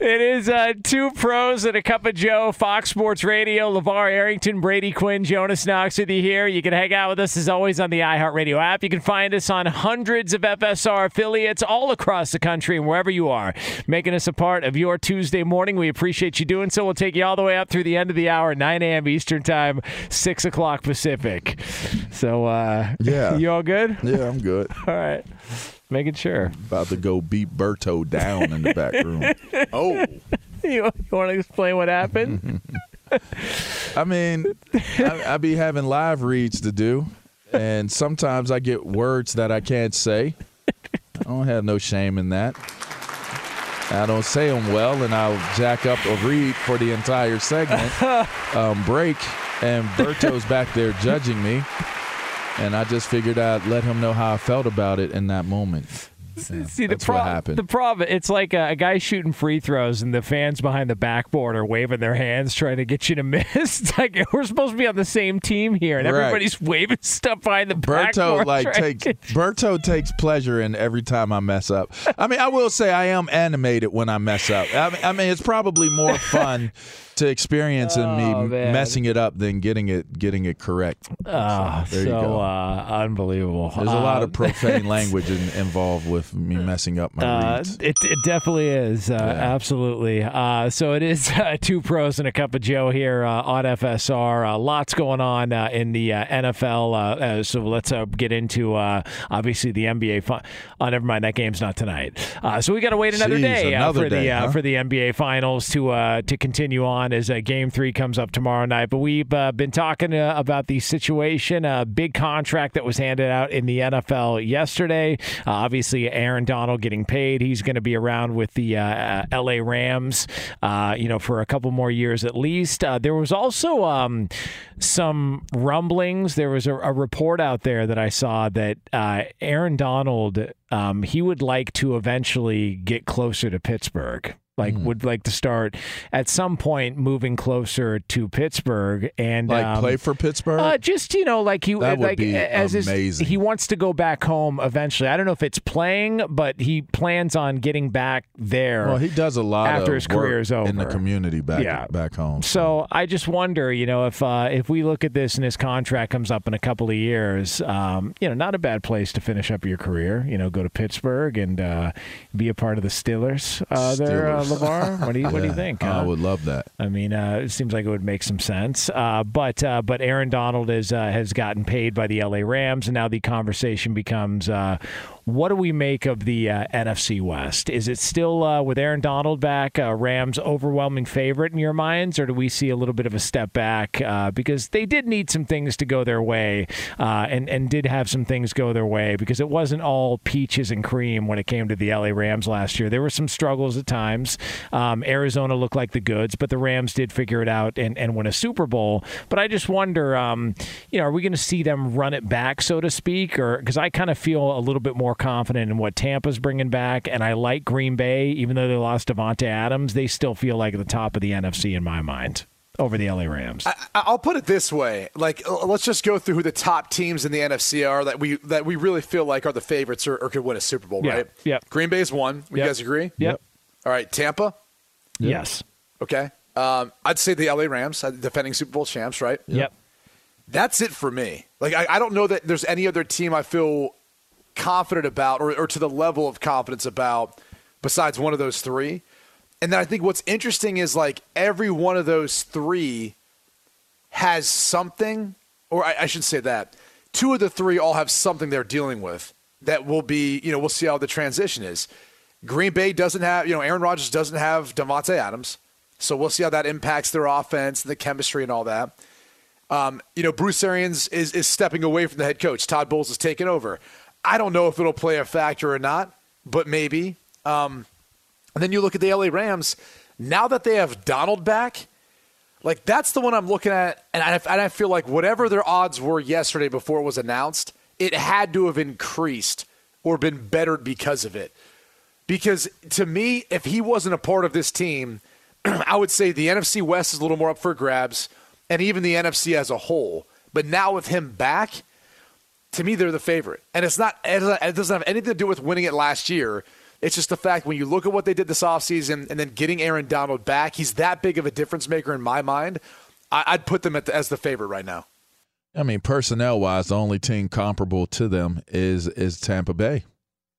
It is uh, two pros and a cup of Joe, Fox Sports Radio, LeVar Arrington, Brady Quinn, Jonas Knox with you here. You can hang out with us as always on the iHeartRadio app. You can find us on hundreds of FSR affiliates all across the country and wherever you are, making us a part of your Tuesday morning. We appreciate you doing so. We'll take you all the way up through the end of the hour, 9 a.m. Eastern Time, 6 o'clock Pacific. So, uh, Yeah. you all good? Yeah, I'm good. All right. Making sure. About to go beat Berto down in the back room. Oh, You, you want to explain what happened? I mean, I, I be having live reads to do, and sometimes I get words that I can't say. I don't have no shame in that. I don't say them well, and I'll jack up a read for the entire segment, um, break, and Berto's back there judging me. And I just figured I'd let him know how I felt about it in that moment. Yeah, See the problem. The problem. It's like a, a guy shooting free throws, and the fans behind the backboard are waving their hands, trying to get you to miss. It's like we're supposed to be on the same team here, and Right. everybody's waving stuff behind the Berto backboard. like takes Berto takes pleasure in every time I mess up. I mean, I will say I am animated when I mess up. I mean, I mean it's probably more fun to experience in me Oh, man. messing it up than getting it getting it correct. Oh, there so you go. Uh, unbelievable. There's a lot of Um, profane language in, involved with me messing up my Uh, reads. it, it definitely is. Uh, Absolutely. Uh, so it is uh, two pros and a cup of Joe here uh, on FSR. Uh, lots going on uh, in the uh, NFL. Uh, uh, so let's uh, get into uh, obviously the NBA. Fi- oh, never mind. That game's not tonight. Uh, so we got to wait another Jeez, day uh, another for the day, uh, huh? for the NBA Finals to uh, to continue on as uh, Game Three comes up tomorrow night. But we've uh, been talking uh, about the situation. A big contract that was handed out in the NFL yesterday. Uh, obviously, Aaron Donald getting paid. He's going to be around with the uh, uh, LA Rams, you know, for a couple more years at least. There was also um, some rumblings. There was a, a report out there that I saw that Aaron Donald um, he would like to eventually get closer to Pittsburgh. Like Hmm. would like to start at some point moving closer to Pittsburgh and Like um, play for Pittsburgh? Uh, just you know, like would like be as his- amazing. he wants to go back home eventually. I don't know if it's playing, but he plans on getting back there. well, he does a lot after his career is over in the community back Yeah. back home. So I just wonder, you know, if uh, if we look at this and his contract comes up in a couple of years, um, you know, not a bad place to finish up your career. You know, go to Pittsburgh and uh, be a part of the Steelers. Uh, there, Steelers. Levar. What do you what do you think? I would love that. I mean, uh, it seems like it would make some sense. Uh, but uh, but Aaron Donald is uh, has gotten paid by the LA Rams, and now the conversation becomes. What do we make of the uh, NFC West? Is it still uh, with Aaron Donald back, uh, Rams overwhelming favorite in your minds, or do we see a little bit of a step back uh, because they did need some things to go their way, uh, and and did have some things go their way because it wasn't all peaches and cream when it came to the LA Rams last year. There were some struggles at times. Um, Arizona looked like the goods, but the Rams did figure it out and, and win a Super Bowl. But I just wonder, um, you know, are we going to see them run it back, so to speak, or because I kind of feel a little bit more confident in what Tampa's bringing back, and I like Green Bay, even though they lost Davante Adams, they still feel like at the top of the NFC in my mind over the LA Rams. I- I'll put it this way: like, let's just go through who the top teams in the NFC are that we that we really feel like are the favorites or, or could win a Super Bowl, Yeah, right? yep. Green Bay's one. You Yep. guys agree? Yep. All right, Tampa. Yes. Okay. Um, I'd say the LA Rams, uh, defending Super Bowl champs, right? Yep. That's it for me. Like, I, I don't know that there's any other team I feel confident about or, or to the level of confidence about besides one of those three. And then I think what's interesting is like every one of those three has something, or I, I should say that two of the three all have something they're dealing with that will be, you know, we'll see how the transition is. Green Bay doesn't have, you know, Aaron Rodgers doesn't have Davante Adams. So we'll see how that impacts their offense the chemistry and all that. Um, you know, Bruce Arians is, is stepping away from the head coach. Todd Bowles is taking over. I don't know if it'll play a factor or not, but maybe. Um, and then you look at the LA Rams. Now that they have Donald back, like that's the one I'm looking at, and I, and I feel like whatever their odds were yesterday before it was announced, it had to have increased or been bettered because of it. Because to me, if he wasn't a part of this team, I would say the NFC West is a little more up for grabs, and even the NFC as a whole. But now with him back, to me, they're the favorite. And it's not, it doesn't have anything to do with winning it last year. It's just the fact when you look at what they did this offseason and then getting Aaron Donald back, he's that big of a difference maker in my mind. I, I'd put them the, as the favorite right now. I mean, personnel wise, the only team comparable to them is is Tampa Bay.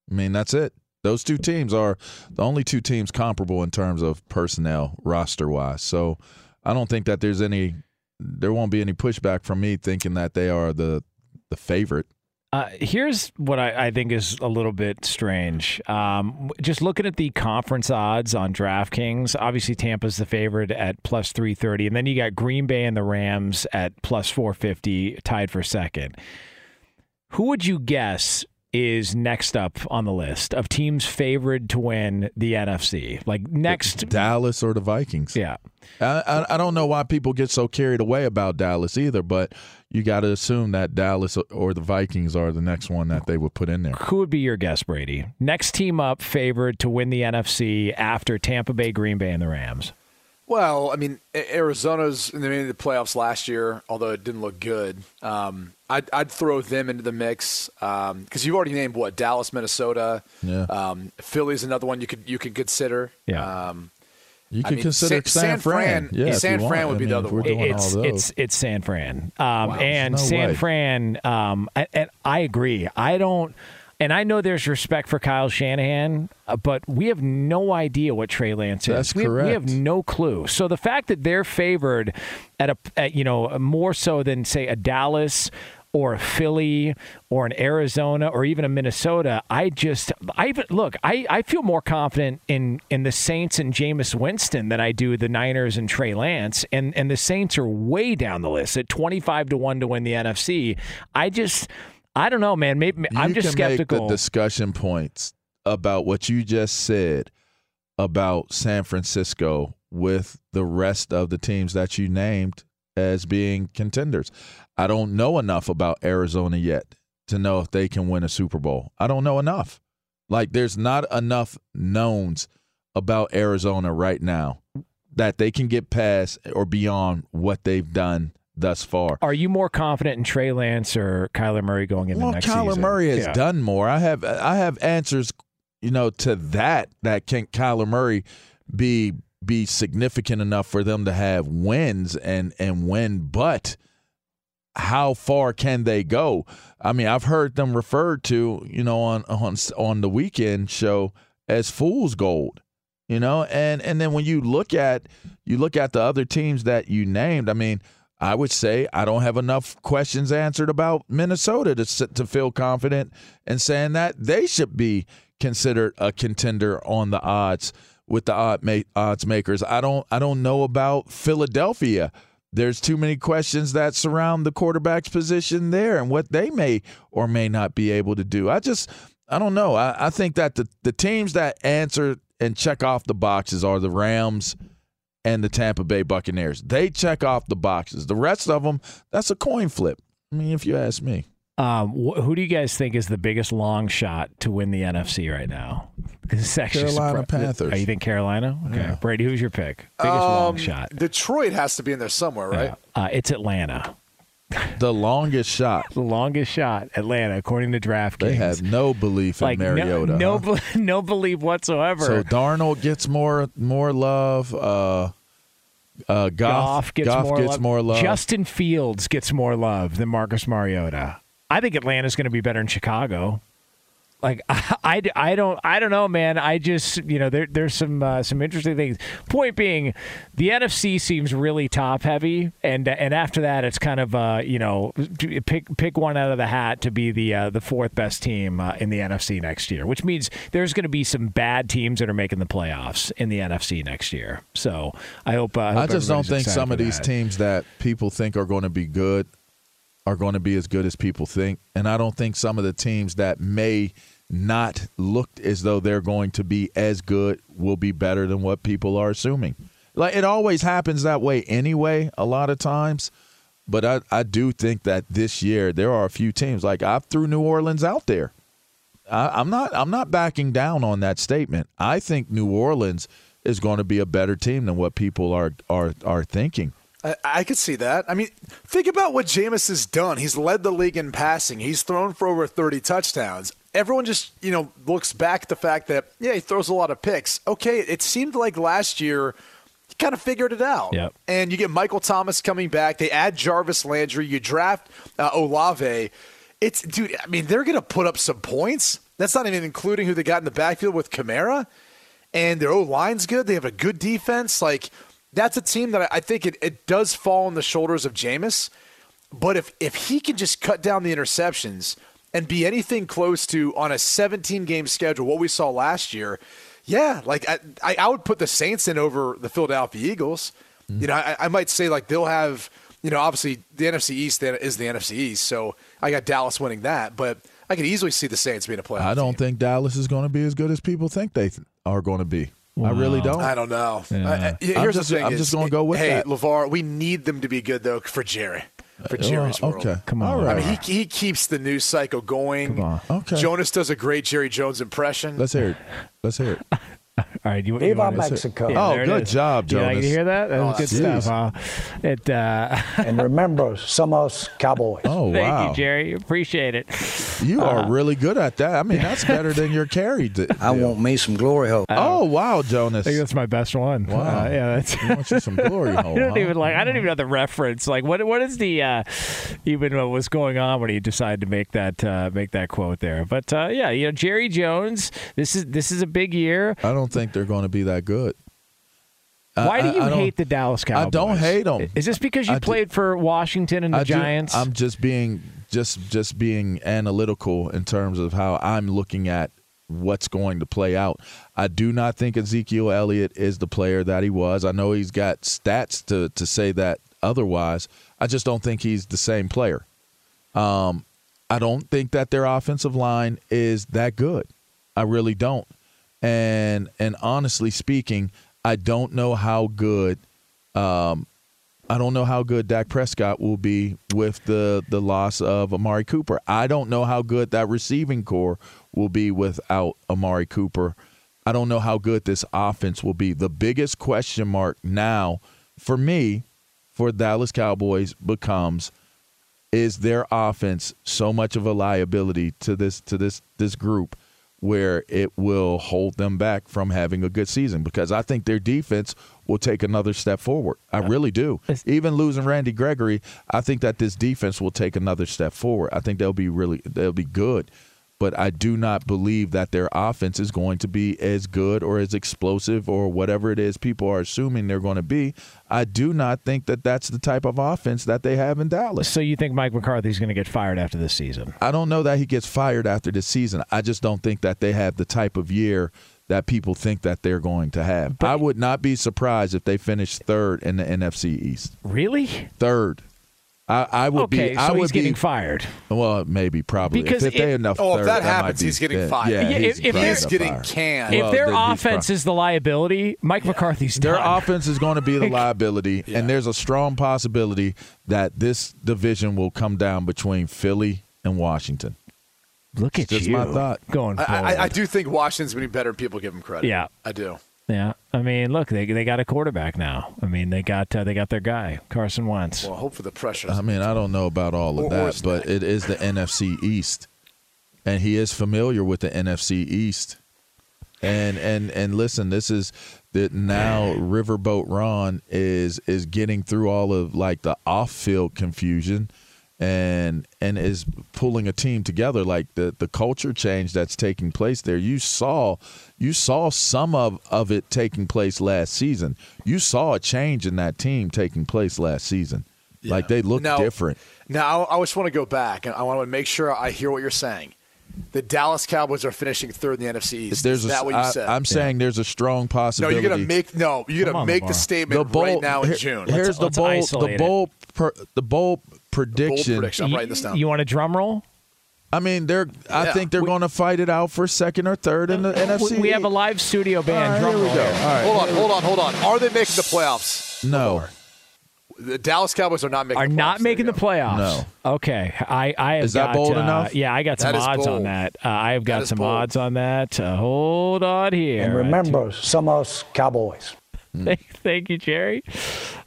I mean, that's it. Those two teams are the only two teams comparable in terms of personnel roster wise. So I don't think that there's any there won't be any pushback from me thinking that they are the the favorite. Uh, here's what I, I think is a little bit strange. Um, just looking at the conference odds on DraftKings, obviously Tampa's the favorite at plus 330, and then you got Green Bay and the Rams at plus 450, tied for second. Who would you guess is next up on the list of teams favored to win the NFC? Like next, Dallas or the Vikings. yeah. I, I I don't know why people get so carried away about Dallas either, but you got to assume that Dallas or the Vikings are the next one that they would put in there. Who would be your guess, Brady? Next team up favored to win the NFC after Tampa Bay, Green Bay, and the Rams. Well, I mean, A- Arizona's in the, playoffs last year, although it didn't look good. Um, I'd, I'd throw them into the mix because you've already named what Dallas, Minnesota, Yeah. um, Philly's another one you could you could consider. Yeah. Um, You I mean, consider San- San, San Fran- Yeah, San Fran would be I the other one. it's it's it's San Fran, um, and no San way. Fran, um, and, and I agree. I don't, and I know there's respect for Kyle Shanahan, uh, but we have no idea what Trey Lance is. That's we have, we have no clue. So the fact that they're favored at a, at, you know, more so than say a Dallas. Or a Philly, or an Arizona, or even a Minnesota. I just, I even look. I, I feel more confident in in the Saints and Jameis Winston than I do the Niners and Trey Lance. And and the Saints are way down the list at twenty five to one to win the NFC. I just, I don't know, man. Maybe I'm you just skeptical. Make the discussion points about what you just said about San Francisco with the rest of the teams that you named as being contenders. I don't know enough about Arizona yet to know if they can win a Super Bowl. I don't know enough. Like there's not enough knowns about Arizona right now that they can get past or beyond what they've done thus far. Are you more confident in Trey Lance or Kyler Murray going into well, next Kyler season? Murray has Yeah. done more. I have I have answers, you know, to that that can Kyler Murray be be significant enough for them to have wins and and win, but how far can they go? I mean, I've heard them referred to, you know, on on on the weekend show as fool's gold. You know, and and then when you look at you look at the other teams that you named, I mean, I would say I don't have enough questions answered about Minnesota to to feel confident in saying that they should be considered a contender on the odds with the odd ma- odds makers. I don't I don't know about Philadelphia. There's too many questions that surround the quarterback's position there and what they may or may not be able to do. I just I don't know. I, I think that the, the teams that answer and check off the boxes are the Rams and the Tampa Bay Buccaneers. They check off the boxes. The rest of them, that's a coin flip. I mean, if you ask me. Um, wh- who do you guys think is the biggest long shot to win the NFC right now? Because it's actually Carolina surpri- Panthers. Oh, you think Carolina? Okay, Yeah. Brady, who's your pick? Biggest long Um, shot. Detroit has to be in there somewhere, right? Uh, it's Atlanta. The longest shot. The longest shot, Atlanta, according to DraftKings. They have no belief like in Mariota. no, huh? no, no belief whatsoever. So Darnold gets more more love. Uh, uh, Goff, Goff gets, Goff more, gets love. more love. Justin Fields gets more love than Marcus Mariota. I think Atlanta's going to be better in Chicago. Like I, I, I don't I don't know, man. I just you know there there's some uh, some interesting things. Point being, the NFC seems really top heavy, and and after that it's kind of uh, you know pick pick one out of the hat to be the uh, the fourth best team uh, in the NFC next year, which means there's going to be some bad teams that are making the playoffs in the NFC next year. So I hope. Uh, I, hope I just don't think some of these teams that people think are going to be good are going to be as good as people think. And I don't think some of the teams that may not look as though they're going to be as good will be better than what people are assuming. Like it always happens that way anyway, a lot of times. But I, I do think that this year there are a few teams like I threw New Orleans out there. I, I'm not I'm not backing down on that statement. I think New Orleans is going to be a better team than what people are are are thinking. I, I could see that. I mean, think about what Jameis has done. He's led the league in passing. He's thrown for over 30 touchdowns. Everyone just, you know, looks back at the fact that, yeah, he throws a lot of picks. Okay, it seemed like last year he kind of figured it out. Yep. And you get Michael Thomas coming back. They add Jarvis Landry. You draft uh, Olave. It's, dude, I mean, they're going to put up some points. That's not even including who they got in the backfield with Kamara. And their O line's good. They have a good defense. Like, that's a team that I- think it, it does fall on the shoulders of Jameis. But if, if he can just cut down the interceptions and be anything close to on a 17 game schedule, what we saw last year, yeah, like I, I, would put the Saints in over the Philadelphia Eagles. Mm-hmm. You know, I, I might say like they'll have, you know, obviously the NFC East is the NFC East, so I got Dallas winning that, but I could easily see the Saints being a playoff. I don't think Dallas is going to be as good as people think they th- are going to be. I really don't. I don't know. Yeah. I- I- here's I'm the just- thing: I'm is, just gonna go with hey, that. Levar, we need them to be good though for Jerry, for uh, Jerry's oh, world. okay. Come on. right. I mean, he he keeps the news cycle going. Come on. Okay. Jonas does a great Jerry Jones impression. Let's hear it. Let's hear it. All right, you, you Viva wanna- Mexico. Oh, good is. job, You like to Jonas. hear that? That was Oh, good jeez. stuff, huh? It. Uh, and remember, somos Cowboys. Oh, thank wow. you, Jerry. Appreciate it. You Uh, are really good at that. I mean, that's better than your carry. d- I deal. want me some glory hole. Oh, wow, Jonas. I think that's my best one. Wow. Uh, yeah, that's. You want you some glory hole, I don't huh? even like. I don't even know the reference. Like, what? What is the uh, even what was going on when he decided to make that uh, make that quote there? But uh, yeah, you know, Jerry Jones. This is this is a big year. I don't think they're going to be that good. I- Why do you I hate the Dallas Cowboys? I don't hate them. Is this because you I do- played for Washington and the I do- Giants? I'm just being just just being analytical in terms of how I'm looking at what's going to play out. I do not think Ezekiel Elliott is the player that he was. I know he's got stats to to say that otherwise. I just don't think he's the same player. Um, I don't think that their offensive line is that good. I really don't. And and honestly speaking, I don't know how good um, I don't know how good Dak Prescott will be with the the loss of Amari Cooper. I don't know how good that receiving corps will be without Amari Cooper. I don't know how good this offense will be. The biggest question mark now for me for Dallas Cowboys becomes is their offense so much of a liability to this to this this group where it will hold them back from having a good season because I think their defense will take another step forward. I really do. Even losing Randy Gregory, I think that this defense will take another step forward. I think they'll be really they'll be good. But I do not believe that their offense is going to be as good or as explosive or whatever it is people are assuming they're going to be. I do not think that that's the type of offense that they have in Dallas. So you think Mike McCarthy's going to get fired after this season? I don't know that he gets fired after this season. I just don't think that they have the type of year that people think that they're going to have. I would not be surprised if they finish third in the NFC East. Really? Third. I, I would okay, be. so I would he's getting fired. Well, maybe, probably. Because if, if they if- enough. Oh, if third, that happens, be- he's getting yeah, fired. Yeah, Yeah, he's, if- if he's getting fired. canned. If Well, their offense pro- is the liability, Mike McCarthy's Their offense is going to be the liability, and there's a strong possibility that this division will come down between Philly and Washington. Look at Just you my thought. going I. I, I do think Washington's going to be better than people give him credit. Yeah. I do. Yeah, I mean, look, they they got a quarterback now. I mean, they got uh, they got their guy Carson Wentz. Well, hope for the pressure. I mean, I don't know about all of Or- or but it is the NFC East, and he is familiar with the NFC East. And and and listen, this is that now Riverboat Ron is is getting through all of like the off field confusion, and and is pulling a team together. Like the the culture change that's taking place there. You saw you saw some of of it taking place last season. You saw a change in that team taking place last season. Like they look Now- different. Now, I just want to go back and I want to make sure I hear what you're saying. The Dallas Cowboys are finishing third in the NFC East. There's Is a, that what you I, said? I'm saying there's a strong possibility. no, possibility. you're gonna make no. You're Come gonna on, make Lamar. the statement the bold, right now in here- June. Here's Let's- the let's bold, the it. bold, per, the bold prediction. Prediction. I'm writing this down. You want a drum roll? I mean, they're. I Yeah. think they're going to fight it out for second or third in the NFC. We, we have a live studio band. All right, drum here we roll go. here. All right. Hold on, hold on, hold on. Are they making the playoffs? No, The Dallas Cowboys are not making. Are the playoffs. Are not making the playoffs. No. Okay. I, I have Is that got, bold uh, enough? Yeah, I got some That is odds on bold. that. Uh, I've got some bold. odds on that. Uh, hold on here. And remember, some of us Cowboys. Thank, thank you, Jerry.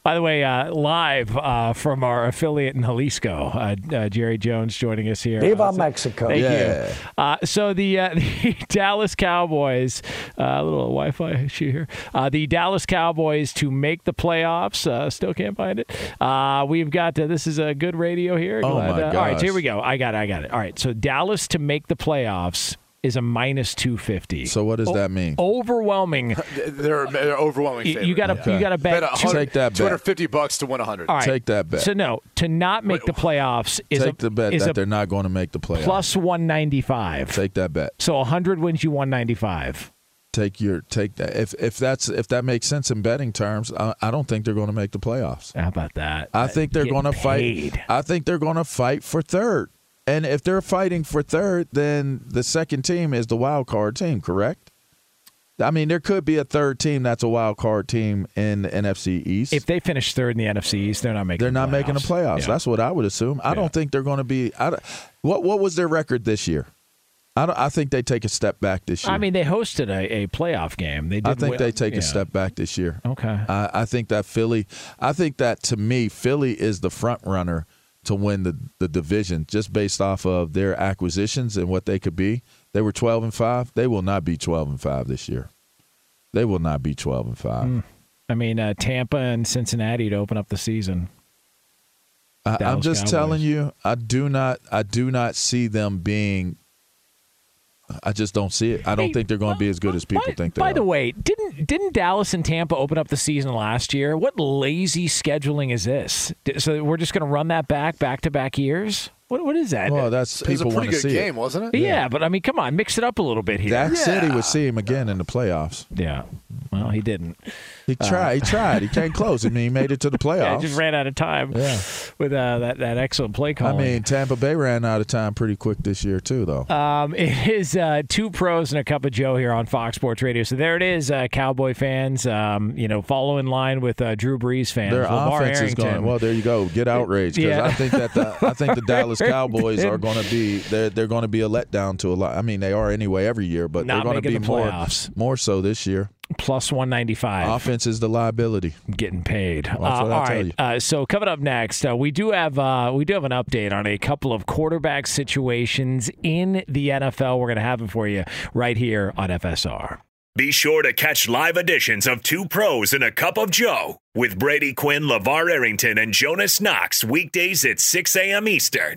By the way, uh, live uh, from our affiliate in Jalisco, uh, uh, Jerry Jones joining us here. Viva Uh, so- Mexico. Thank Yeah. you. Uh, so the, uh, the Dallas Cowboys, uh, a little Wi-Fi issue here. Uh, the Dallas Cowboys to make the playoffs. Uh, still can't find it. Uh, we've got uh, this is a good radio here. Oh, Glad, my uh, All right, so here we go. I got it. I got it. All right. So Dallas to make the playoffs is a minus two fifty. So what does Oh, that mean? Overwhelming. They're, they're overwhelming. You- favorite. you got to Okay. you got to bet. Bet two- hundred- Take that bet. 250 bucks to win 100. All right. Take that bet. So no, to not make the playoffs is Take a, the bet is that a they're not going to make the playoffs. plus one ninety five. Take that bet. So 100 wins you 195. Take your take that. If if that's if that makes sense in betting terms, I, I don't think they're going to make the playoffs. How about that? I think they're going to fight. I think they're going to fight for third. And if they're fighting for third, then the second team is the wild card team, correct? I mean, there could be a third team that's a wild card team in the NFC East. If they finish third in the NFC East, they're not making. they're the not making the playoffs. Yeah. That's what I would assume. I Yeah. don't think they're going to be. I, what what was their record this year? I don't, I think they take a step back this year. I mean, they hosted a, a playoff game. They did. I think win- they take yeah. a step back this year. Okay. I, I think that Philly. I think that to me, Philly is the front runner to win the the division just based off of their acquisitions and what they could be. They were twelve and five. They will not be twelve and five this year. They will not be twelve and five. Hmm. I mean, uh, Tampa and Cincinnati to open up the season. I, I'm just Cowboys. telling you, I do not. I do not see them being. I just don't see it. I don't Hey, think they're going to be as good as people by, think they By are. By the way, didn't didn't Dallas and Tampa open up the season last year? What lazy scheduling is this? So we're just going to run that back back to back years? What what is that? well, that's It was a people want pretty to good see game, it. wasn't it? yeah, but I mean, come on, mix it up a little bit here. Dak said he would see him again in the playoffs. yeah. Well, he didn't. He tried. he tried. He came close. I mean, he made it to the playoffs. Yeah, just ran out of time Yeah. with uh, that that excellent play call. I mean, Tampa Bay ran out of time pretty quick this year too, though. Um, it is uh, two pros and a cup of Joe here on Fox Sports Radio. So there it is, uh, Cowboy fans. Um, you know, follow in line with uh, Drew Brees fans. Their LeVar offense is going. Well, there you go. Get outraged because Yeah. I think that the I think the Dallas Cowboys are going to be they're they're going to be a letdown to a lot. I mean, they are anyway every year, but Not they're going to be more more so this year. plus 195. Offense is the liability. getting paid. That's Uh, what I all tell you. Uh, so coming up next, uh, we do have uh, we do have an update on a couple of quarterback situations in the NFL. We're going to have it for you right here on FSR. Be sure to catch live editions of Two Pros and a Cup of Joe with Brady Quinn, LeVar Arrington, and Jonas Knox weekdays at 6 a.m. Eastern,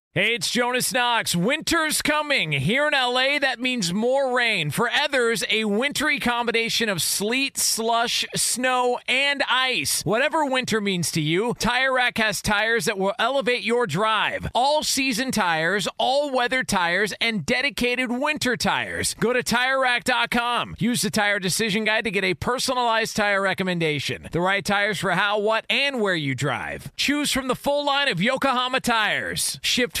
Hey, it's Jonas Knox. Winter's coming. Here in LA, that means more rain. For others, a wintry combination of sleet, slush, snow, and ice. Whatever winter means to you, Tire Rack has tires that will elevate your drive. All season tires, all weather tires, and dedicated winter tires. Go to TireRack.com. Use the Tire Decision Guide to get a personalized tire recommendation. The right tires for how, what, and where you drive. Choose from the full line of Yokohama tires. Shipped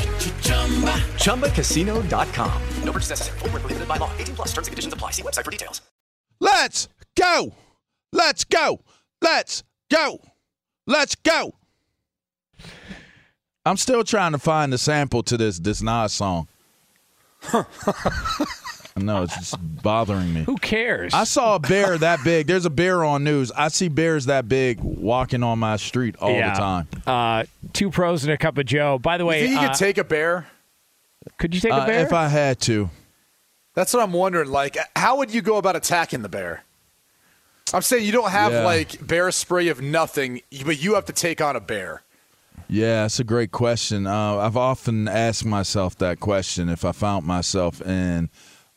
ChumbaCasino.com. No purchase necessary. Void where prohibited by law. 18 plus terms and conditions apply. See website for details. Let's go. Let's go. Let's go. Let's go. I'm still trying to find the sample to this this Nas song. I know it's just bothering me. Who cares? I saw a bear that big. There's a bear on news. I see bears that big walking on my street all Yeah. the time. Uh, two pros and a cup of Joe. By the way, You think you uh, could take a bear? could you take a Uh, bear? if I had to, That's what I'm wondering. Like, how would you go about attacking the bear? I'm saying you don't have Yeah. like bear spray of nothing, but you have to take on a bear. yeah, that's a great question. Uh, I've often asked myself that question if I found myself in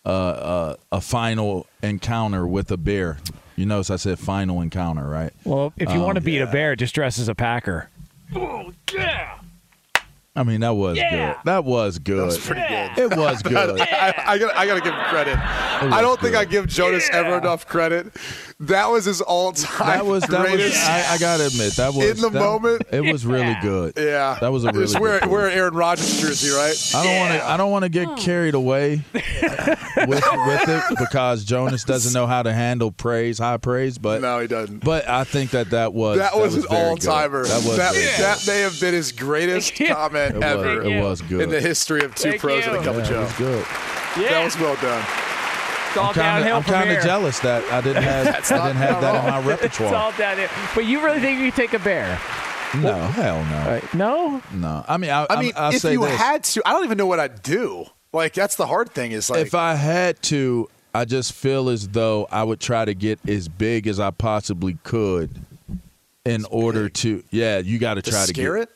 uh, uh, a final encounter with a bear. You notice I said final encounter, right? well, if you want to Um, beat a bear, just dress as a Packer. I mean, that was Yeah. good. That was good. That was pretty good. It was good. I, I, gotta, I gotta give him credit. I don't think I give Jonas ever enough credit. That was his all-time That was that was. greatest. I, I gotta admit that was In the that- moment? It was really good. yeah, that was a really. Just good wear, play. wear Aaron Rodgers jersey, right? I don't want to. I don't want to get carried away with with it because Jonas doesn't know how to handle praise, high praise. But No, he doesn't. But I think that that was That was, an very good. all-timer. That was that, very that may have been his greatest comment It was- it was good. in the history of two Thank pros and a you. cup Yeah, of it Joe. was good. That was well done. It's all I'm kinda, downhill I'm kind of jealous that I didn't have That's I not- didn't have not that in my wrong. It's all repertoire. downhill. But you really think you could take a bear? No, hell no, Uh, no. no. I mean, I, I mean, I'll if say you this. had to, I don't even know what I'd do. Like that's the hard thing. Is like if I had to, I just feel as though I would try to get as big as I possibly could in order to. Yeah, you got to to try to scare get. it.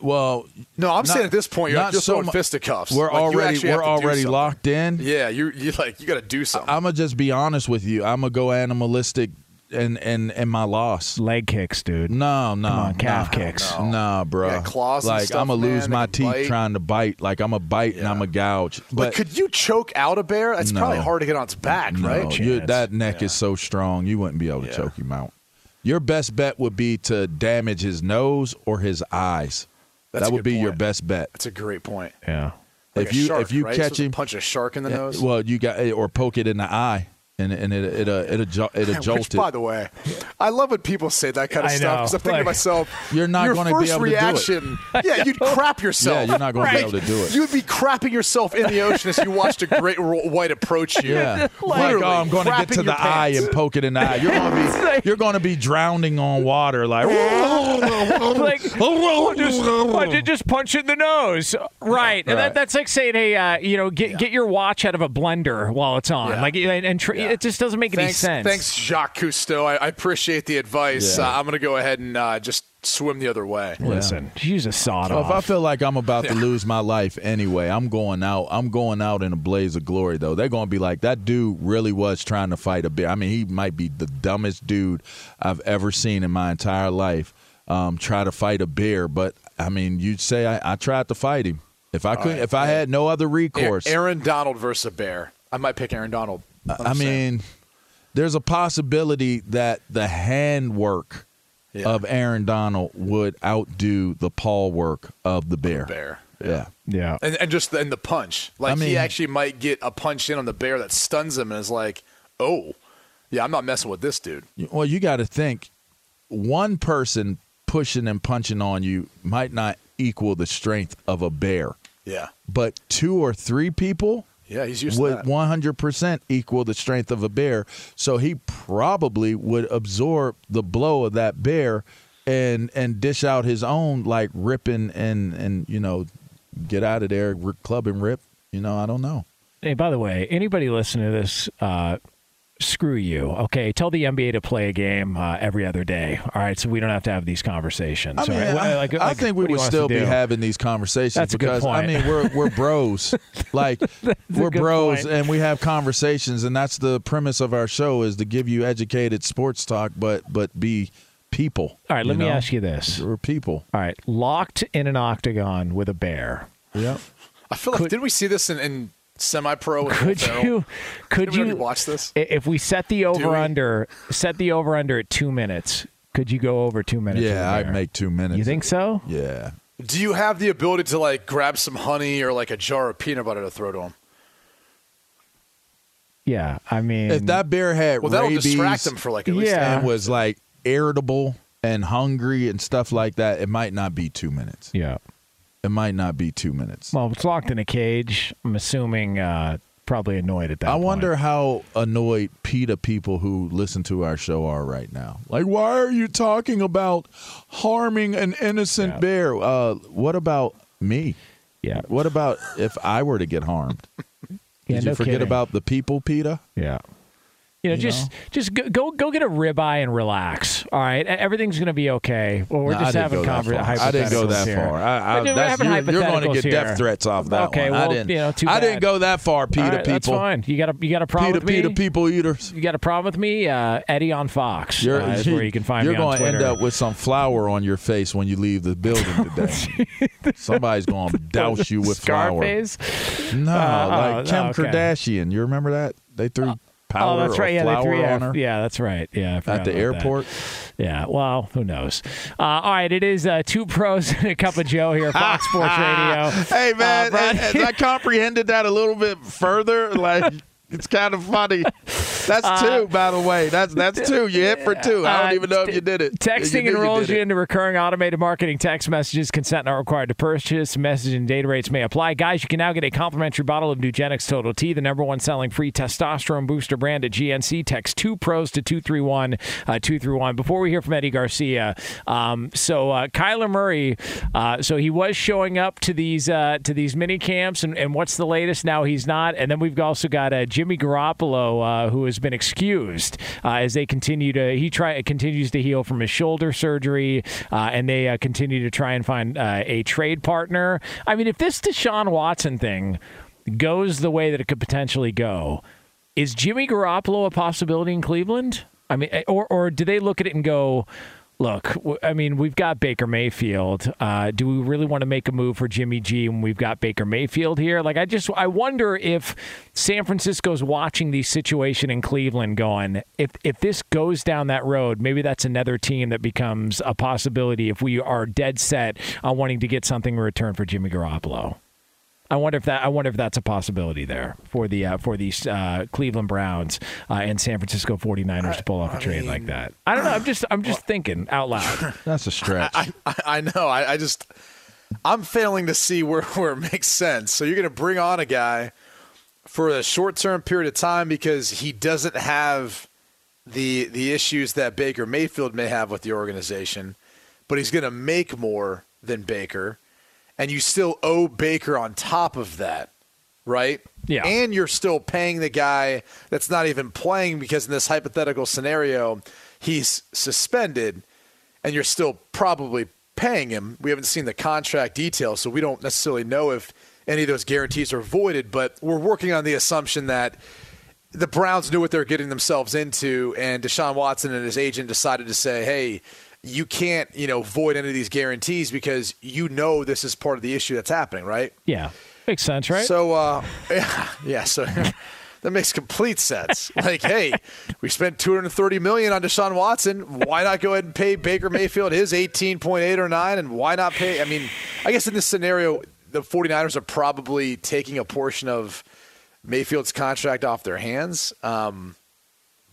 Well, No, I'm not- saying at this point you're not just so throwing fisticuffs. We're Like, already we're already locked in. Yeah, you you like you got to do something. I'm gonna just be honest with you. I'm gonna go animalistic and and and my loss. Leg kicks, dude. No, no, on, calf nah, kicks. Nah, bro. Yeah, claws like stuff, I'm gonna lose my teeth bite. trying to bite. Like I'm a bite and I'm a gouge. But But could you choke out a bear? It's probably hard to get on its back, no, right? you, that neck is so strong, you wouldn't be able to Yeah. choke him out. Your best bet would be to damage his nose or his eyes. That's that would be your best bet. That's a great point. Yeah. Like if you shark, if you right? catch So him, punch a shark in the Yeah, nose. Well, you got or poke it in the eye and and it it uh, it, adju- it Which, by the way, I love when people say that kind of I stuff because I'm thinking Like, to myself, You're not your gonna be first able to do it. reaction, yeah, you'd crap yourself. Yeah, you're not gonna be able to do it. You would be crapping yourself in the ocean as you watched a great white approach you. Yeah, like Literally oh, I'm going to get to your the eye pants. and poke it in the eye. You're going to be you're going to be drowning on water, like. like, oh, just, ju- just punch it in the nose. Right. And that, that's like saying, hey, uh, you know, get, get your watch out of a blender while it's on. Yeah. Like, and, and tr- it just doesn't make any sense. thanks, Jacques Cousteau. I, I appreciate the advice. Yeah. Uh, I'm going to go ahead and uh, just swim the other way. Listen, use a sawed Well, if I feel like I'm about to lose my life anyway, I'm going out. I'm going out in a blaze of glory, though. They're going to be like, that dude really was trying to fight a bear. I mean, he might be the dumbest dude I've ever seen in my entire life um, try to fight a bear. But I mean, you'd say I, I tried to fight him. If I couldn't, right. if I had no other recourse, Aaron Donald versus a bear. I might pick Aaron Donald. I'm I saying. mean, there's a possibility that the handwork Yeah. of Aaron Donald would outdo the paw work of the bear. bear. Yeah. Yeah. And, and just the, and the punch. Like I mean- he actually might get a punch in on the bear that stuns him and is like, oh, yeah, I'm not messing with this dude. Well, you got to think one person pushing and punching on you might not equal the strength of a bear, Yeah. but two or three people Yeah, he's used to would 100% equal the strength of a bear. So he probably would absorb the blow of that bear and and dish out his own like ripping and and you know get out of there r- club and rip. You know, I don't know. Hey, by the way, anybody listening to this, uh, screw you. Okay, tell the NBA to play a game uh, every other day. All right, so we don't have to have these conversations. I mean, all right? I, Like- I like, think we what would still be having these conversations That's a good because I mean we're we're bros, like we're bros, point. and we have conversations, and that's the premise of our show is to give you educated sports talk, but but be people. All right, let you me know? ask you this. We're people. All right, locked in an octagon with a bear. Yep. I feel like, didn't we see this in, in semi pro? Could you? Could Did we already you watch this? If we set the over under, set the over under at two minutes. Could you go over two minutes? Yeah, I'd make two minutes. You think so? Yeah. Do you have the ability to like grab some honey or like a jar of peanut butter to throw to him? Yeah, I mean, If that bear had Well, that'll rabies distract him for like at least. Yeah. and was like irritable and hungry and stuff like that, it might not be two minutes. yeah. It might not be two minutes. Well, it's locked in a cage, I'm assuming uh, probably annoyed at that. I point. wonder how annoyed PETA people who listen to our show are right now. Like, why are you talking about harming an innocent Yeah. bear? Uh, what about me? Yeah. What about if I were to get harmed? Yeah, Did you no forget kidding. about the people, PETA? Yeah. You know, You just just go, go go get a ribeye and relax. All right, everything's gonna be okay. Well, we're No, just having go that conver- I didn't go that here. far. I, I, that's, you're, you're going to get death threats off that Okay, one. well, I didn't. you know, too I didn't go that far, All right, people. That's fine. You got a you got a problem PETA, with me? PETA people eaters. You got a problem with me? Uh, Eddie on Fox You're, uh, is where you can find you're going to end up with some flour on your face when you leave the building today. Somebody's going to douse you with Scarface. flour. No, Uh, like oh, Kim. Kardashian. You remember that? They threw Oh, that's right. Yeah, flour they threw, yeah, on her yeah, that's right. Yeah, at the about that. airport. Yeah, well, who knows? Uh, all right, it is uh, two pros and a cup of Joe here, Fox Sports Radio. Hey man, Uh, Brian- as I comprehended that a little bit further, like it's kind of funny. That's Uh, two, by the way. That's that's two. You hit for two. I don't Uh, even know if you did it. Texting You enrolls did you into recurring automated marketing text messages. Consent not required to purchase. Message and data rates may apply. Guys, you can now get a complimentary bottle of Nugenix Total T, the number one selling free testosterone booster brand at GNC. Text two pros to 231 uh, 231. Before we hear from Eddie Garcia, um, so uh, Kyler Murray, uh, so he was showing up to these uh, to these mini camps, and, and what's the latest? Now he's not. And then we've also got uh, Jimmy Garoppolo, uh, who has been excused uh, as they continue to he try continues to heal from his shoulder surgery, uh, and they uh, continue to try and find uh, a trade partner. I mean, if this Deshaun Watson thing goes the way that it could potentially go, is Jimmy Garoppolo a possibility in Cleveland? I mean, eh, or or do they look at it and go? Look, I mean, we've got Baker Mayfield. Uh, do we really want to make a move for Jimmy G when we've got Baker Mayfield here? Like, I just, I wonder if San Francisco's watching the situation in Cleveland, going, if if this goes down that road, maybe that's another team that becomes a possibility if we are dead set on wanting to get something in return for Jimmy Garoppolo. I wonder if that I wonder if that's a possibility there for the uh, for these uh, Cleveland Browns uh, and San Francisco 49ers to pull off a trade like that. I don't know. I'm just I'm just thinking out loud. That's a stretch. I, I, I know. I, I just I'm failing to see where, where it makes sense. So you're going to bring on a guy for a short term period of time because he doesn't have the the issues that Baker Mayfield may have with the organization, but he's going to make more than Baker, and you still owe Baker on top of that, right? Yeah. And you're still paying the guy that's not even playing because in this hypothetical scenario, he's suspended, and you're still probably paying him. We haven't seen the contract details, so we don't necessarily know if any of those guarantees are voided, but we're working on the assumption that the Browns knew what they're getting themselves into, and Deshaun Watson and his agent decided to say, hey, you can't, you know, void any of these guarantees because you know this is part of the issue that's happening, right? Yeah, makes sense, right? So, uh, yeah, yeah, so that makes complete sense. Like, hey, we spent 230 million on Deshaun Watson. Why not go ahead and pay Baker Mayfield his 18.8 or 9 and why not pay I mean, I guess in this scenario the 49ers are probably taking a portion of Mayfield's contract off their hands. Um,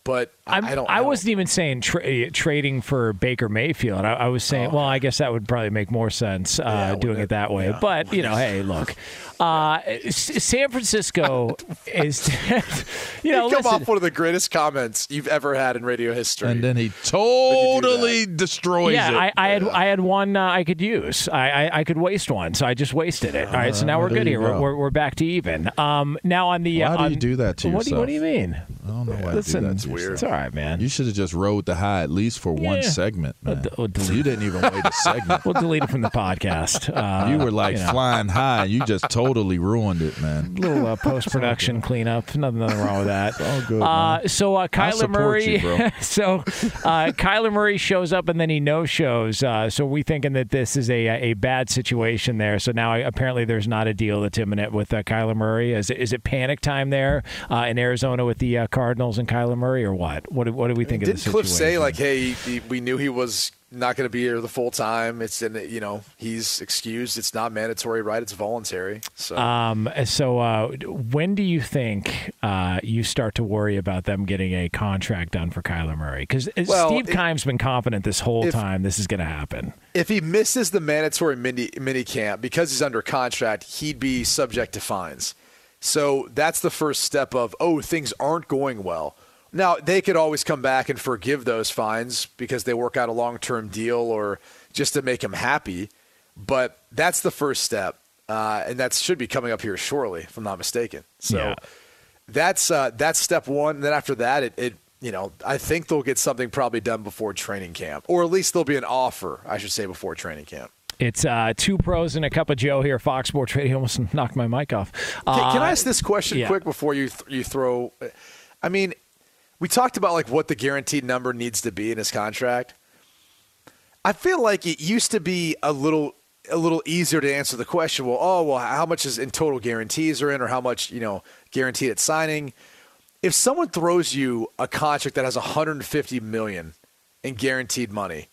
but I'm, I don't. I wasn't even saying tra- trading for Baker Mayfield. I, I was saying, well, I guess that would probably make more sense uh, doing it that way. But you know, hey, look, uh, San Francisco is, you know, You come listen, off one of the greatest comments you've ever had in radio history. And then he totally destroys yeah, it. I, I had I had one uh, I could use. I, I I could waste one, so I just wasted it. All right, so now Uh, we're good you here. We're, go. we're, we're back to even. Um, now on the Why uh, do you do that to what Do you, what do you mean? I don't know why Listen, you do that to yourself. It's all right, man. You should have just rode the high at least for one Yeah. segment, We'll man. d- we'll you didn't even wait a segment. We'll delete it from the podcast. Uh, you were like you know. flying high, and you just totally ruined it, man. little uh, post production cleanup. Nothing, nothing wrong with that. all good, Uh, man. so uh, Kyler support Murray. you, bro. so uh, Kyler Murray shows up and then he no shows. Uh, so we thinking that this is a a bad situation there. So now apparently there's not a deal that's imminent with uh, Kyler Murray. Is it, is it panic time there uh, in Arizona with the uh, Cardinals and Kyler Murray or what? What do, what do we think of Didn't the Kliff situation? say like, "Hey, he, we knew he was not going to be here the full time. It's in, you know, he's excused. It's not mandatory, right? It's voluntary." So Um, so uh, when do you think uh, you start to worry about them getting a contract done for Kyler Murray? Because Well, Steve Keim's been confident this whole if- time this is going to happen. if he misses the mandatory mini mini camp because he's under contract, he'd be subject to fines. So that's the first step of oh things aren't going well. Now they could always come back and forgive those fines because they work out a long term deal or just to make him happy. But that's the first step, uh, and that should be coming up here shortly, if I'm not mistaken. So Yeah. that's uh, that's step one. And then after that, it, it you know I think they'll get something probably done before training camp, or at least there'll be an offer, I should say, before training camp. It's uh, two pros and a cup of Joe here, Fox Sports Radio. Almost knocked my mic off. Can, can I Uh, ask this question yeah. quick before you th- you throw? I mean, we talked about like what the guaranteed number needs to be in his contract. I feel like it used to be a little a little easier to answer the question. Well, oh well, how much is in total guarantees are in, or how much you know guaranteed at signing? If someone throws you a contract that has 150 million in guaranteed money,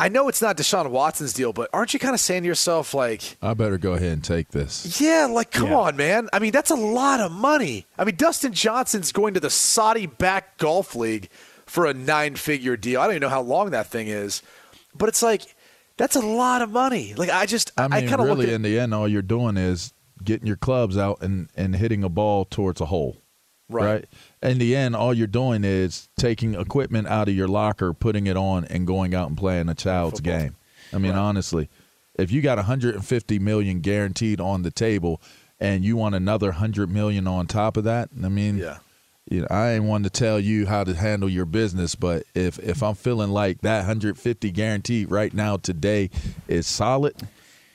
I know it's not Deshaun Watson's deal, but aren't you kind of saying to yourself like? I better go ahead and take this. Yeah, like come Yeah. on, man. I mean, that's a lot of money. I mean, Dustin Johnson's going to the Saudi-backed golf league for a nine-figure deal. I don't even know how long that thing is, but it's like that's a lot of money. Like I just, I mean, kind of really, at in the end, all you're doing is getting your clubs out and, and hitting a ball towards a hole. Right. In the end, all you're doing is taking equipment out of your locker, putting it on, and going out and playing a child's game. I mean, honestly, if you got 150 million guaranteed on the table, and you want another 100 million on top of that, I mean, yeah. you know, I ain't one to tell you how to handle your business, but if if I'm feeling like that 150 guaranteed right now today is solid,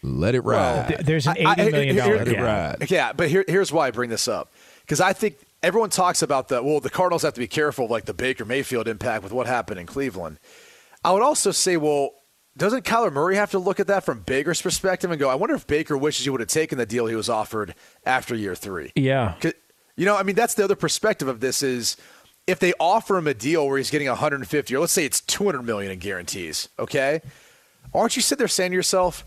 let it ride. Th- there's an I- I- eighty million dollar Let it gap. ride. Yeah, but here, here's why I bring this up because I think everyone talks about the well, the Cardinals have to be careful of like the Baker Mayfield impact with what happened in Cleveland. I would also say, well, doesn't Kyler Murray have to look at that from Baker's perspective and go, I wonder if Baker wishes he would have taken the deal he was offered after year three. Yeah. You know, I mean, that's the other perspective of this is if they offer him a deal where he's getting 150 or let's say it's 200 million in guarantees, okay? Aren't you sitting there saying to yourself,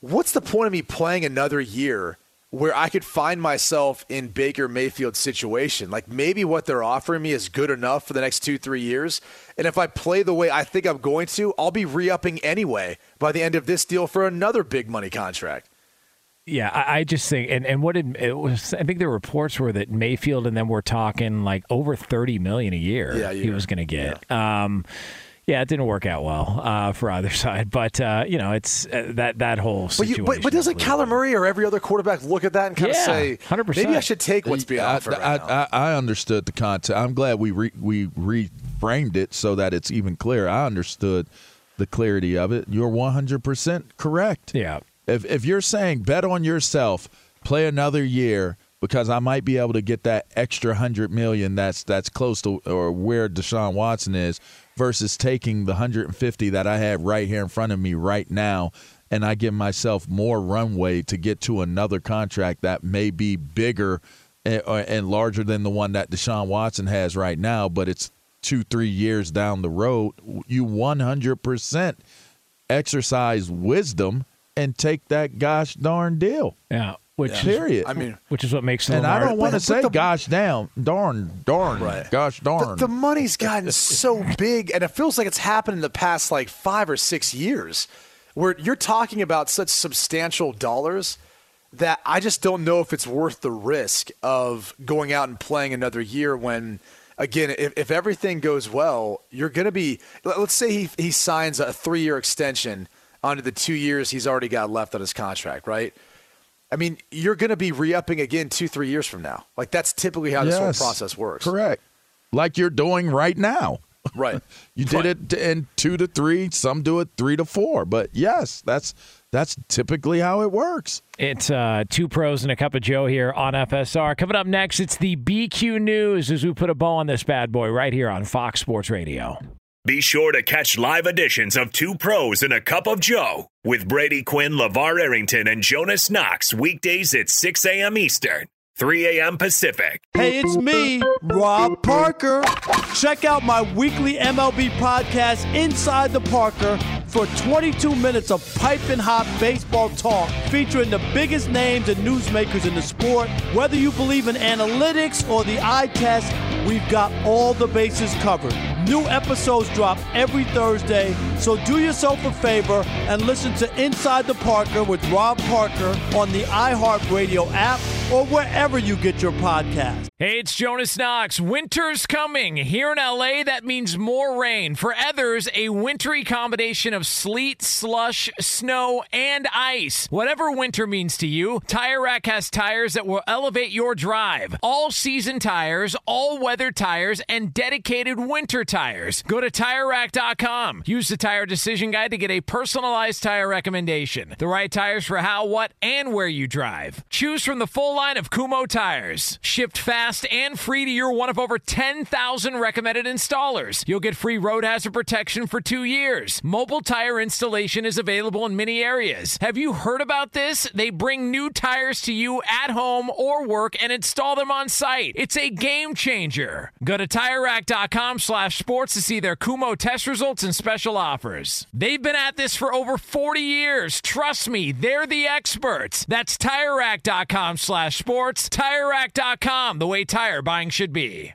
what's the point of me playing another year where I could find myself in Baker Mayfield's situation. Like maybe what they're offering me is good enough for the next two, three years. And if I play the way I think I'm going to, I'll be re upping anyway by the end of this deal for another big money contract. Yeah, I, I just think, and, and what did it was? I think the reports were that Mayfield and them were talking like over thirty million a year. Yeah, a he was going to get. Um, yeah, it didn't work out well uh, for either side, but uh, you know, it's uh, that that whole But, situation. you, but, but doesn't Kyler Murray or every other quarterback look at that and kind Yeah, of say, 100%. maybe I should take what's being I, offered I, right now? I, I understood the concept. I'm glad we re, we reframed it so that it's even clearer. I understood the clarity of it. You're 100% correct. Yeah. If if you're saying bet on yourself, play another year because I might be able to get that extra 100 million that's that's close to or where Deshaun Watson is versus taking the 150 that I have right here in front of me right now and I give myself more runway to get to another contract that may be bigger eh, and, and larger than the one that Deshaun Watson has right now, but it's two, three years down the road. You 100% exercise wisdom and take that gosh darn deal. Yeah. Which is- period. I mean, which is what makes and I don't want to say the- gosh damn, darn, darn, Right. gosh darn. But the money's gotten so big, and it feels like it's happened in the past like five or six years, where you're talking about such substantial dollars that I just don't know if it's worth the risk of going out and playing another year when. Again, if, if everything goes well, you're going to be. let- Let's say he, he signs a three year extension onto the two years he's already got left on his contract, right? I mean, you're going to be re upping again two, three years from now. Like, that's typically how this Yes. whole process works. Correct. Like you're doing right now. Right. You did it in two to three. Some do it three to four. But yes, that's that's typically how it works. It's uh, two pros and a cup of Joe here on FSR. Coming up next, it's the BQ News as we put a bow on this bad boy right here on Fox Sports Radio. Be sure to catch live editions of Two Pros and a Cup of Joe with Brady Quinn, LaVar Arrington, and Jonas Knox weekdays at 6 a.m. Eastern, 3 a.m. Pacific. Hey, it's me, Rob Parker. Check out my weekly MLB podcast, Inside the Parker, for 22 minutes of piping hot baseball talk featuring the biggest names and newsmakers in the sport. Whether you believe in analytics or the eye test, we've got all the bases covered. New episodes drop every Thursday, so do yourself a favor and listen to Inside the Parker with Rob Parker on the iHeartRadio app or wherever you get your podcast. Hey, it's Jonas Knox. Winter's coming. Here in LA, that means more rain. For others, a wintry combination of sleet, slush, snow, and ice. Whatever winter means to you, Tire Rack has tires that will elevate your drive. All season tires, all weather tires, and dedicated winter tires. Go to TireRack.com. Use the Tire Decision Guide to get a personalized tire recommendation. The right tires for how, what, and where you drive. Choose from the full line of Kumho tires. Shipped fast and free to your one of over 10,000 recommended installers. You'll get free road hazard protection for two years. Mobile tire installation is available in many areas. Have you heard about this? They bring new tires to you at home or work and install them on site. It's a game changer. Go to TireRack.com slash sports to see their Kumho test results and special offers. They've been at this for over 40 years. Trust me, they're the experts. That's TireRack.com slash sports. TireRack.com, the way tire buying should be.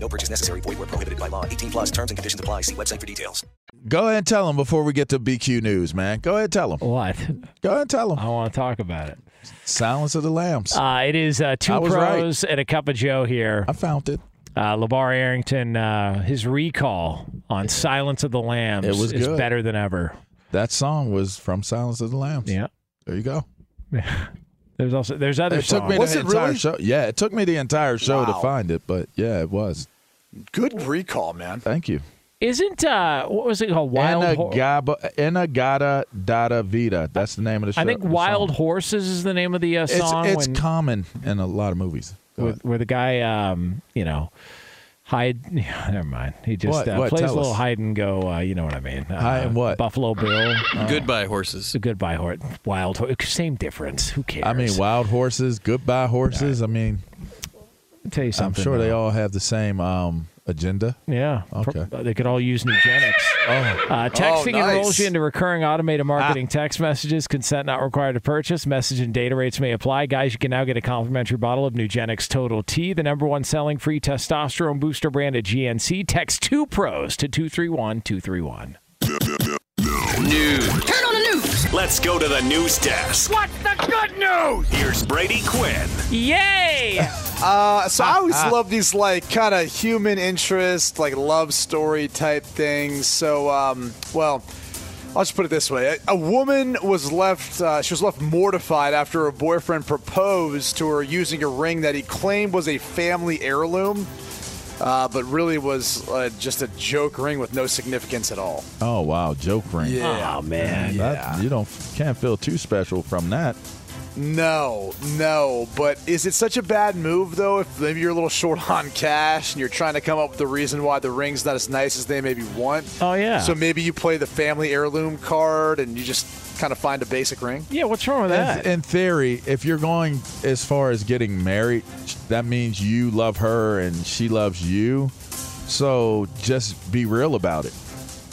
No purchase necessary. Void where prohibited by law. 18 plus terms and conditions apply. See website for details. Go ahead and tell them before we get to BQ News, man. Go ahead and tell them. What? Go ahead and tell them. I want to talk about it. Silence of the Lambs. Uh, it is uh, two I was pros and a cup of Joe here. I found it. Uh, LaVar Arrington, uh, his recall on Silence of the Lambs It was is good. better than ever. That song was from Silence of the Lambs. Yeah. There you go. There's also there's other It took songs. me the entire show. Yeah, it took me the entire show to find it, but yeah, it was. Good recall, man. Thank you. Isn't uh what was it called? Wild. Ho- Enagaba, Enagata Data Vida. That's the name of the show. I think Wild song. Horses is the name of the uh, It's, song. it's when- common in a lot of movies. where, where the guy, um, you know, hide. Yeah, Never mind. He just What? Uh, What? plays Tell a little us. hide and go. Uh, you know what I mean? Uh, Hide and what? Buffalo Bill. Goodbye horses. Goodbye horse. Wild horse. Same difference. Who cares? I mean, wild horses, goodbye horses. I mean, I'll tell you something. I'm something. sure they all have the same um, agenda. Yeah. Okay. Pro- They could all use Nugenix. Oh. Uh, texting Oh, nice. enrolls you into recurring automated marketing text messages. Consent not required to purchase. Message and data rates may apply. Guys, you can now get a complimentary bottle of Nugenix Total T, the number one selling free testosterone booster brand at GNC. Text two pros to 231 231. News. Turn on the news. Let's go to the news desk. What's the good news? Here's Brady Quinn. Yay! Uh, so I always love these like kind of human interest, like love story type things. So, um, well, I'll just put it this way: a, a woman was left. Uh, she was left mortified after her boyfriend proposed to her using a ring that he claimed was a family heirloom, uh, but really was uh, just a joke ring with no significance at all. Oh wow, joke ring. Yeah. Oh, man. That- you don't can't feel too special from that. No, no. But is it such a bad move though? If maybe you're a little short on cash and you're trying to come up with the reason why the ring's not as nice as they maybe want. Oh, yeah. So maybe you play the family heirloom card and you just kind of find a basic ring. Yeah, what's wrong with that? In, in theory, if you're going as far as getting married, that means you love her and she loves you. So just be real about it.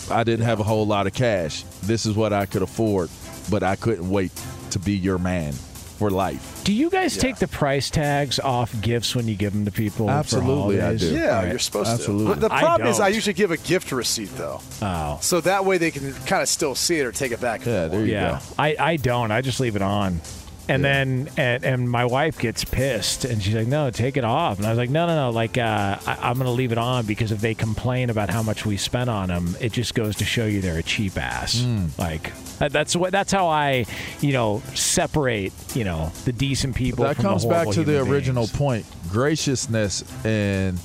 I didn't have a whole lot of cash. This is what I could afford, but I couldn't wait to be your man for life. Do you guys take the price tags off gifts when you give them to people? for Absolutely, I do. Yeah, All right. you're supposed Absolutely. to. The I problem is I usually give a gift receipt though. Oh. So that way they can kind of still see it or take it back. Yeah, there you yeah, I, I don't. I just leave it on. And then and, and my wife gets pissed and she's like, "No, take it off." And I was like, "No, no, no. Like uh, I, I'm going to leave it on because if they complain about how much we spent on them, it just goes to show you they're a cheap ass." Hmm. Like that's what that's how I, you know, separate you know the decent people. that comes back to the original beings. point. Graciousness in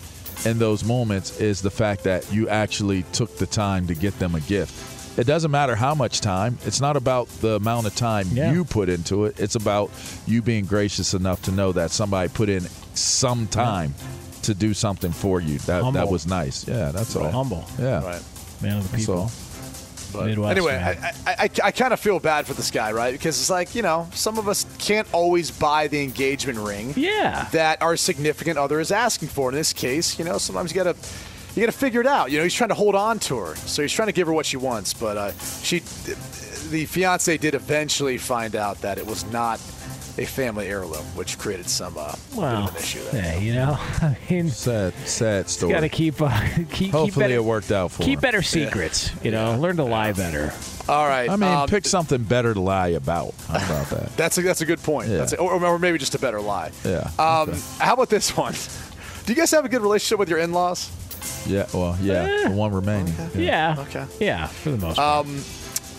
in those moments is the fact that you actually took the time to get them a gift. It doesn't matter how much time. It's not about the amount of time Yeah. you put into it. It's about you being gracious enough to know that somebody put in some time to do something for you. That that was nice. Yeah, that's all. Humble. Yeah. Right. man of the That's people. all. But Midwest, anyway, man. I, I, I, I kind of feel bad for this guy, right? Because it's like, you know, some of us can't always buy the engagement ring Yeah. that our significant other is asking for. In this case, you know, sometimes you got to. You got to figure it out. You know, he's trying to hold on to her, so he's trying to give her what she wants. But uh, she, the fiance, did eventually find out that it was not a family heirloom, which created some uh, bit Well, of an issue there. yeah, you know, I mean, Sad, sad story. got to keep uh, keep keep Hopefully better, it worked out for keep him. better secrets. You know, learn to lie better. All right. I mean, um, pick something better to lie about. How about that? That's a, that's a good point. Yeah. That's a, or, or maybe just a better lie. Yeah. Um, okay. How about this one? Do you guys have a good relationship with your in-laws? Yeah. Well, yeah. Eh. The one remaining. Yeah. Okay. Yeah, for the most part. Um,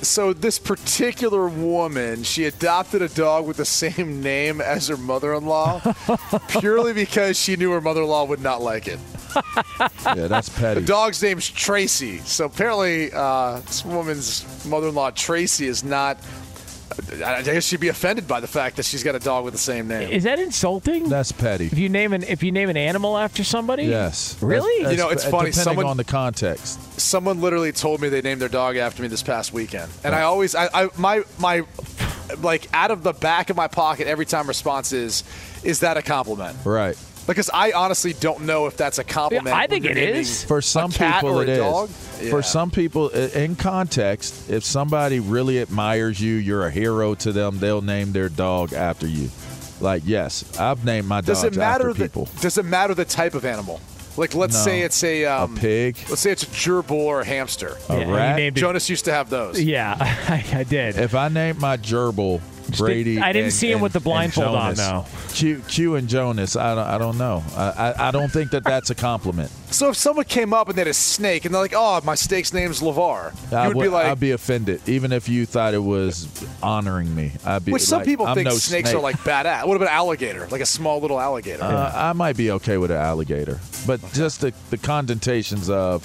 so this particular woman, she adopted a dog with the same name as her mother-in-law, purely because she knew her mother-in-law would not like it. Yeah, that's petty. The dog's name's Tracy. So apparently, uh, this woman's mother-in-law Tracy is not. I guess she'd be offended by the fact that she's got a dog with the same name. Is that insulting? That's petty. if you name an if you name an animal after somebody? Yes. Really? That's- You know, it's that's- funny, Depending someone- on the context. someone literally told me they named their dog after me this past weekend, and I always, I, I, my, my, like out of the back of my pocket, every time response is, is that a compliment? Right. Because I honestly don't know if that's a compliment. Yeah, I think you're it naming is. For some a cat people, or it a is. dog. For some people, in context, if somebody really admires you, you're a hero to them, they'll name their dog after you. Like, yes, I've named my does dogs after the, people. Does it matter the type of animal? Like, let's No. say it's a, um, pig, Let's say it's a gerbil or a hamster. a Yeah, rat. named Jonas used to have those. Yeah, I, I did. If I named my gerbil Brady, I didn't and- see him and- with the blindfold on, Jonas, though. Q, Q and Jonas, I don't, I don't know. I, I, I don't think that that's a compliment. So if someone came up and they had a snake and they're like, "Oh, my snake's name's LaVar," I you would be like, I'd be offended, even if you thought it was honoring me. I'd be. Which some like, people I'm think no snakes snake. are like badass. What about alligator? Like a small little alligator. Uh, I might be okay with an alligator, but just the, the connotations of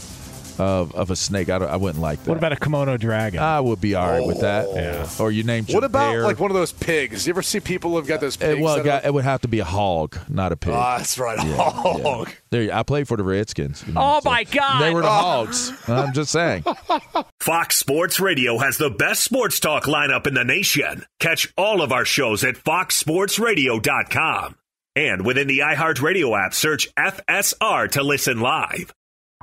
of, of a snake. I, don't- I wouldn't like that. What about a kimono dragon? I would be all right with that. Yeah. Or you named your What about bear. like one of those pigs? You ever see people who've got those It, pigs? well, it, that got- it would have to be a hog, not a pig. Ah, that's right, Yeah, hog. yeah. There, I played for the Redskins. you know, Oh, so my God. They were the Oh. hogs. I'm just saying. Fox Sports Radio has the best sports talk lineup in the nation. Catch all of our shows at foxsportsradio.com. And within the iHeartRadio app, search FSR to listen live.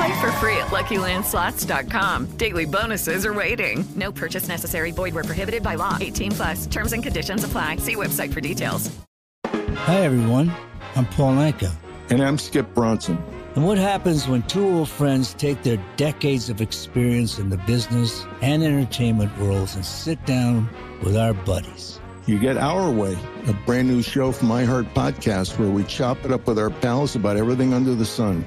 Play for free at LuckyLandSlots.com. Daily bonuses are waiting. No purchase necessary. Void where prohibited by law. 18 plus. Terms and conditions apply. See website for details. Hi, everyone. I'm Paul Anka. And I'm Skip Bronson. And what happens when two old friends take their decades of experience in the business and entertainment worlds and sit down with our buddies? You get Our Way, a brand new show from iHeart Podcast where we chop it up with our pals about everything under the sun.